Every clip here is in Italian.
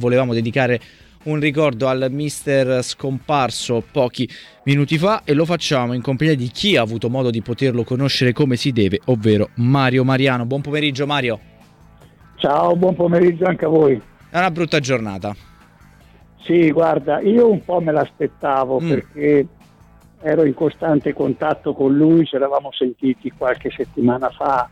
volevamo dedicare un ricordo al mister scomparso pochi minuti fa e lo facciamo in compagnia di chi ha avuto modo di poterlo conoscere come si deve, ovvero Mario Mariano. Buon pomeriggio Mario. Ciao, buon pomeriggio anche a voi. È una brutta giornata. Sì, guarda, io un po' me l'aspettavo mm. perché ero in costante contatto con lui, ci eravamo sentiti qualche settimana fa,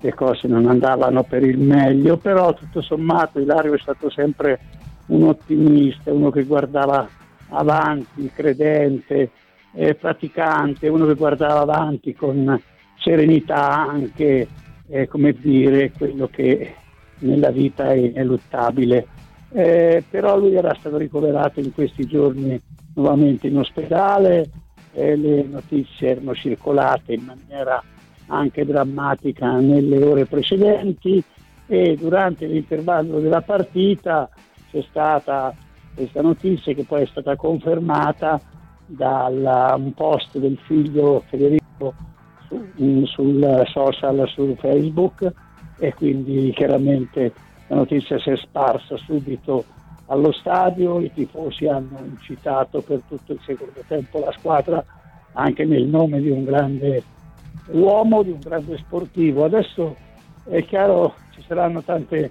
le cose non andavano per il meglio, però tutto sommato Ilario è stato sempre un ottimista, uno che guardava avanti, credente, eh, praticante, uno che guardava avanti con serenità anche, eh, come dire, quello che nella vita è ineluttabile. Eh, però lui era stato ricoverato in questi giorni nuovamente in ospedale, le notizie erano circolate in maniera anche drammatica nelle ore precedenti e durante l'intervallo della partita c'è stata questa notizia che poi è stata confermata da un post del figlio Federico su, sul social, su Facebook e quindi chiaramente la notizia si è sparsa subito allo stadio, i tifosi hanno incitato per tutto il secondo tempo la squadra anche nel nome di un grande uomo, di un grande sportivo. Adesso è chiaro ci saranno tanti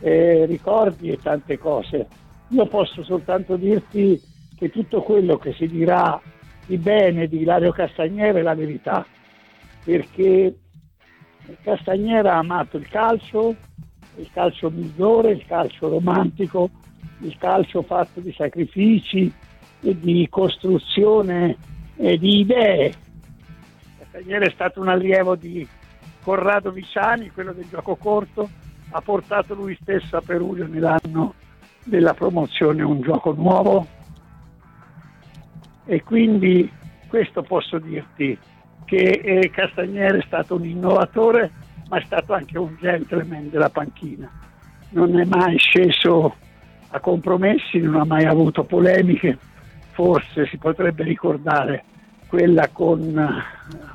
eh, ricordi e tante cose. Io posso soltanto dirti che tutto quello che si dirà di bene di Ilario Castagnere è la verità, perché Castagnera ha amato il calcio, il calcio migliore, il calcio romantico, il calcio fatto di sacrifici e di costruzione e di idee. Castagnera è stato un allievo di Corrado Viciani, quello del gioco corto, ha portato lui stesso a Perugia nell'anno della promozione un gioco nuovo. E quindi questo posso dirti che eh, Castagnere è stato un innovatore ma è stato anche un gentleman della panchina. Non è mai sceso a compromessi non ha mai avuto polemiche. Forse si potrebbe ricordare quella con eh,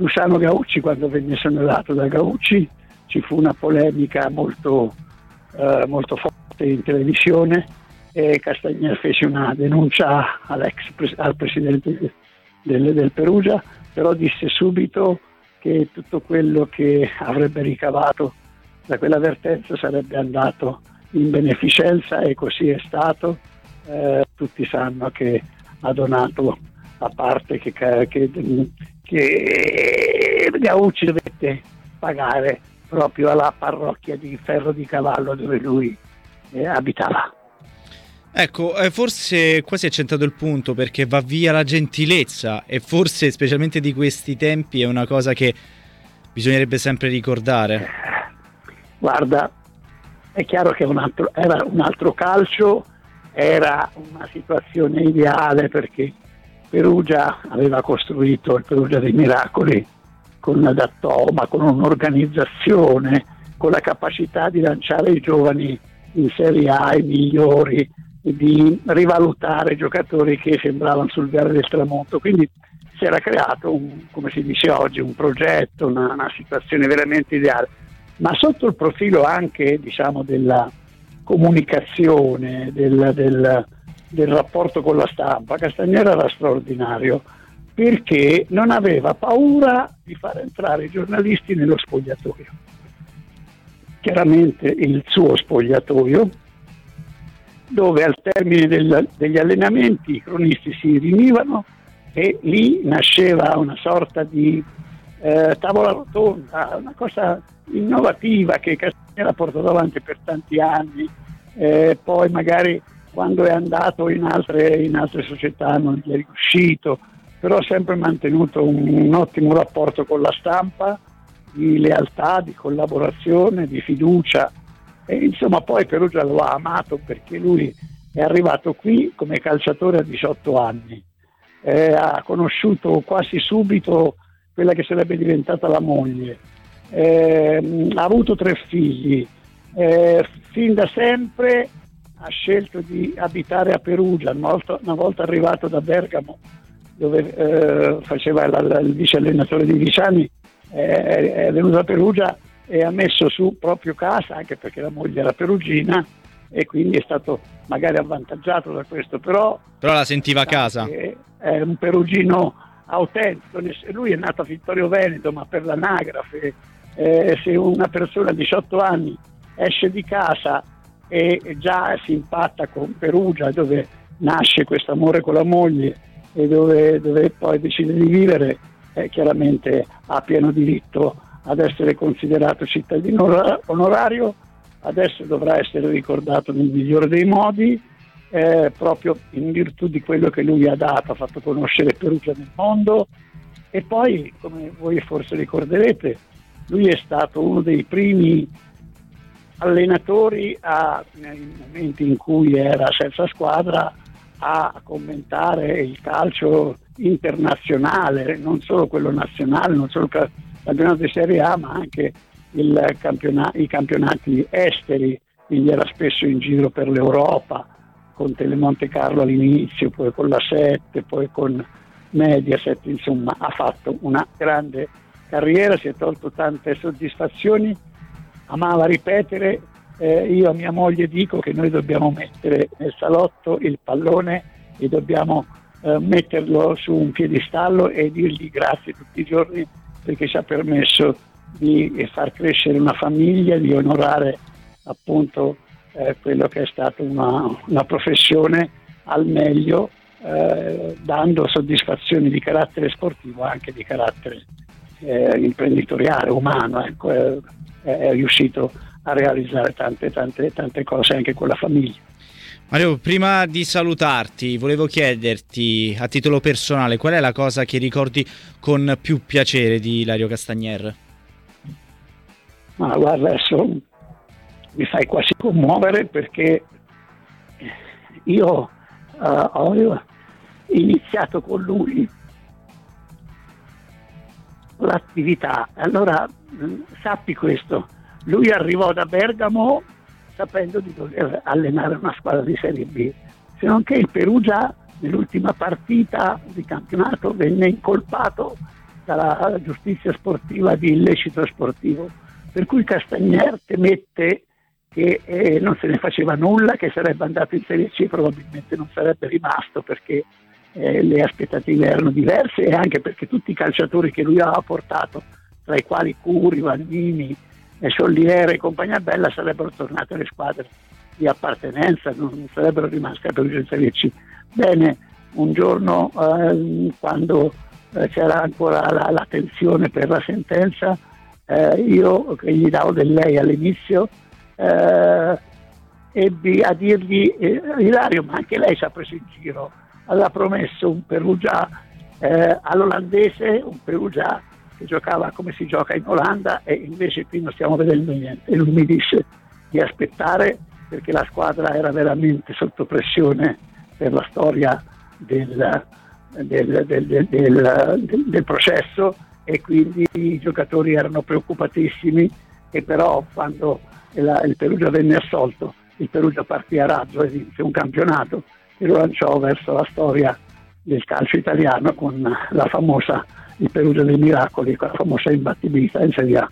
Luciano Gaucci quando venne esonerato da Gaucci ci fu una polemica molto, eh, molto forte in televisione e Castagnier fece una denuncia al presidente del, del Perugia, però disse subito che tutto quello che avrebbe ricavato da quell'avvertenza sarebbe andato in beneficenza e così è stato. Eh, tutti sanno che ha donato a parte che, che, che Gaucci dovette pagare proprio alla parrocchia di Ferro di Cavallo dove lui eh, abitava. Ecco, eh, forse quasi è centrato il punto perché va via la gentilezza e forse specialmente di questi tempi è una cosa che bisognerebbe sempre ricordare. Guarda, è chiaro che un altro, era un altro calcio, era una situazione ideale perché Perugia aveva costruito il Perugia dei Miracoli con Adattoma, con un'organizzazione, con la capacità di lanciare i giovani in Serie A, i migliori, di rivalutare giocatori che sembravano sul viale del tramonto. Quindi si era creato, un, come si dice oggi, un progetto, una, una situazione veramente ideale. Ma sotto il profilo anche diciamo, della comunicazione, del, del, del rapporto con la stampa, Castagnera era straordinario perché non aveva paura di far entrare i giornalisti nello spogliatoio. Chiaramente il suo spogliatoio, dove al termine del, degli allenamenti i cronisti si riunivano e lì nasceva una sorta di eh, tavola rotonda, una cosa innovativa che Castagnera ha portato avanti per tanti anni, eh, poi magari quando è andato in altre, in altre società non gli è riuscito, però ha sempre mantenuto un, un ottimo rapporto con la stampa, di lealtà, di collaborazione, di fiducia. E insomma poi Perugia lo ha amato perché lui è arrivato qui come calciatore a 18 anni, eh, ha conosciuto quasi subito quella che sarebbe diventata la moglie, eh, ha avuto tre figli, eh, fin da sempre ha scelto di abitare a Perugia, una volta, arrivato da Bergamo dove eh, faceva la, il vice allenatore di Viciani, eh, è venuto a Perugia e ha messo su proprio casa, anche perché la moglie era perugina, e quindi è stato magari avvantaggiato da questo, però... Però la sentiva a casa. È un perugino autentico, lui è nato a Vittorio Veneto, ma per l'anagrafe, eh, se una persona di 18 anni esce di casa e già si impatta con Perugia, dove nasce questo amore con la moglie e dove, dove poi decide di vivere, eh, chiaramente ha pieno diritto ad essere considerato cittadino onorario. Adesso dovrà essere ricordato nel migliore dei modi, eh, proprio in virtù di quello che lui ha dato, ha fatto conoscere Perugia nel mondo. E poi, come voi forse ricorderete, lui è stato uno dei primi allenatori a, nei momenti in cui era senza squadra a commentare il calcio internazionale, non solo quello nazionale, non solo il campionato di Serie A, ma anche campiona- i campionati esteri, quindi era spesso in giro per l'Europa, con Telemonte Carlo all'inizio, poi con la 7, poi con Mediaset, insomma ha fatto una grande carriera, si è tolto tante soddisfazioni, amava ripetere, eh, io a mia moglie dico che noi dobbiamo mettere nel salotto il pallone e dobbiamo eh, metterlo su un piedistallo e dirgli grazie tutti i giorni perché ci ha permesso di far crescere una famiglia, di onorare appunto eh, quello che è stata una, una professione al meglio, eh, dando soddisfazioni di carattere sportivo anche di carattere eh, imprenditoriale, umano. Ecco, è, riuscito a realizzare tante, tante, tante cose anche con la famiglia. Mario, prima di salutarti, volevo chiederti a titolo personale qual è la cosa che ricordi con più piacere di Ilario Castagnier? Ma guarda, adesso mi fai quasi commuovere perché io uh, ho iniziato con lui l'attività. Allora sappi questo, lui arrivò da Bergamo sapendo di dover allenare una squadra di Serie B, se non che il Perugia nell'ultima partita di campionato venne incolpato dalla giustizia sportiva di illecito sportivo per cui Castagnier temette che eh, non se ne faceva nulla, che sarebbe andato in Serie C, probabilmente non sarebbe rimasto perché eh, le aspettative erano diverse e anche perché tutti i calciatori che lui aveva portato, tra i quali Curi, Vannini, Solliere e compagnia bella, sarebbero tornati alle squadre di appartenenza, non sarebbero rimasti a Perugia Serie C. Bene, un giorno eh, quando eh, c'era ancora la, la tensione per la sentenza, eh, io che gli davo del lei all'inizio eh, ebbi a dirgli eh, Ilario ma anche lei ci ha preso in giro aveva promesso un Perugia eh, all'olandese un Perugia che giocava come si gioca in Olanda e invece qui non stiamo vedendo niente. E lui mi disse di aspettare perché la squadra era veramente sotto pressione per la storia del, del, del, del processo e quindi i giocatori erano preoccupatissimi e però quando il, il Perugia venne assolto il Perugia partì a razzo e vinse un campionato e lo lanciò verso la storia del calcio italiano con la famosa il Perugia dei Miracoli, con la famosa imbattibilità in Serie A.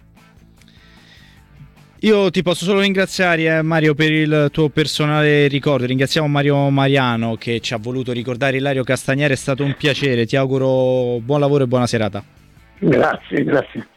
Io ti posso solo ringraziare eh, Mario per il tuo personale ricordo, ringraziamo Mario Mariano che ci ha voluto ricordare Ilario Castagnere, è stato un piacere, ti auguro buon lavoro e buona serata. Grazie, grazie.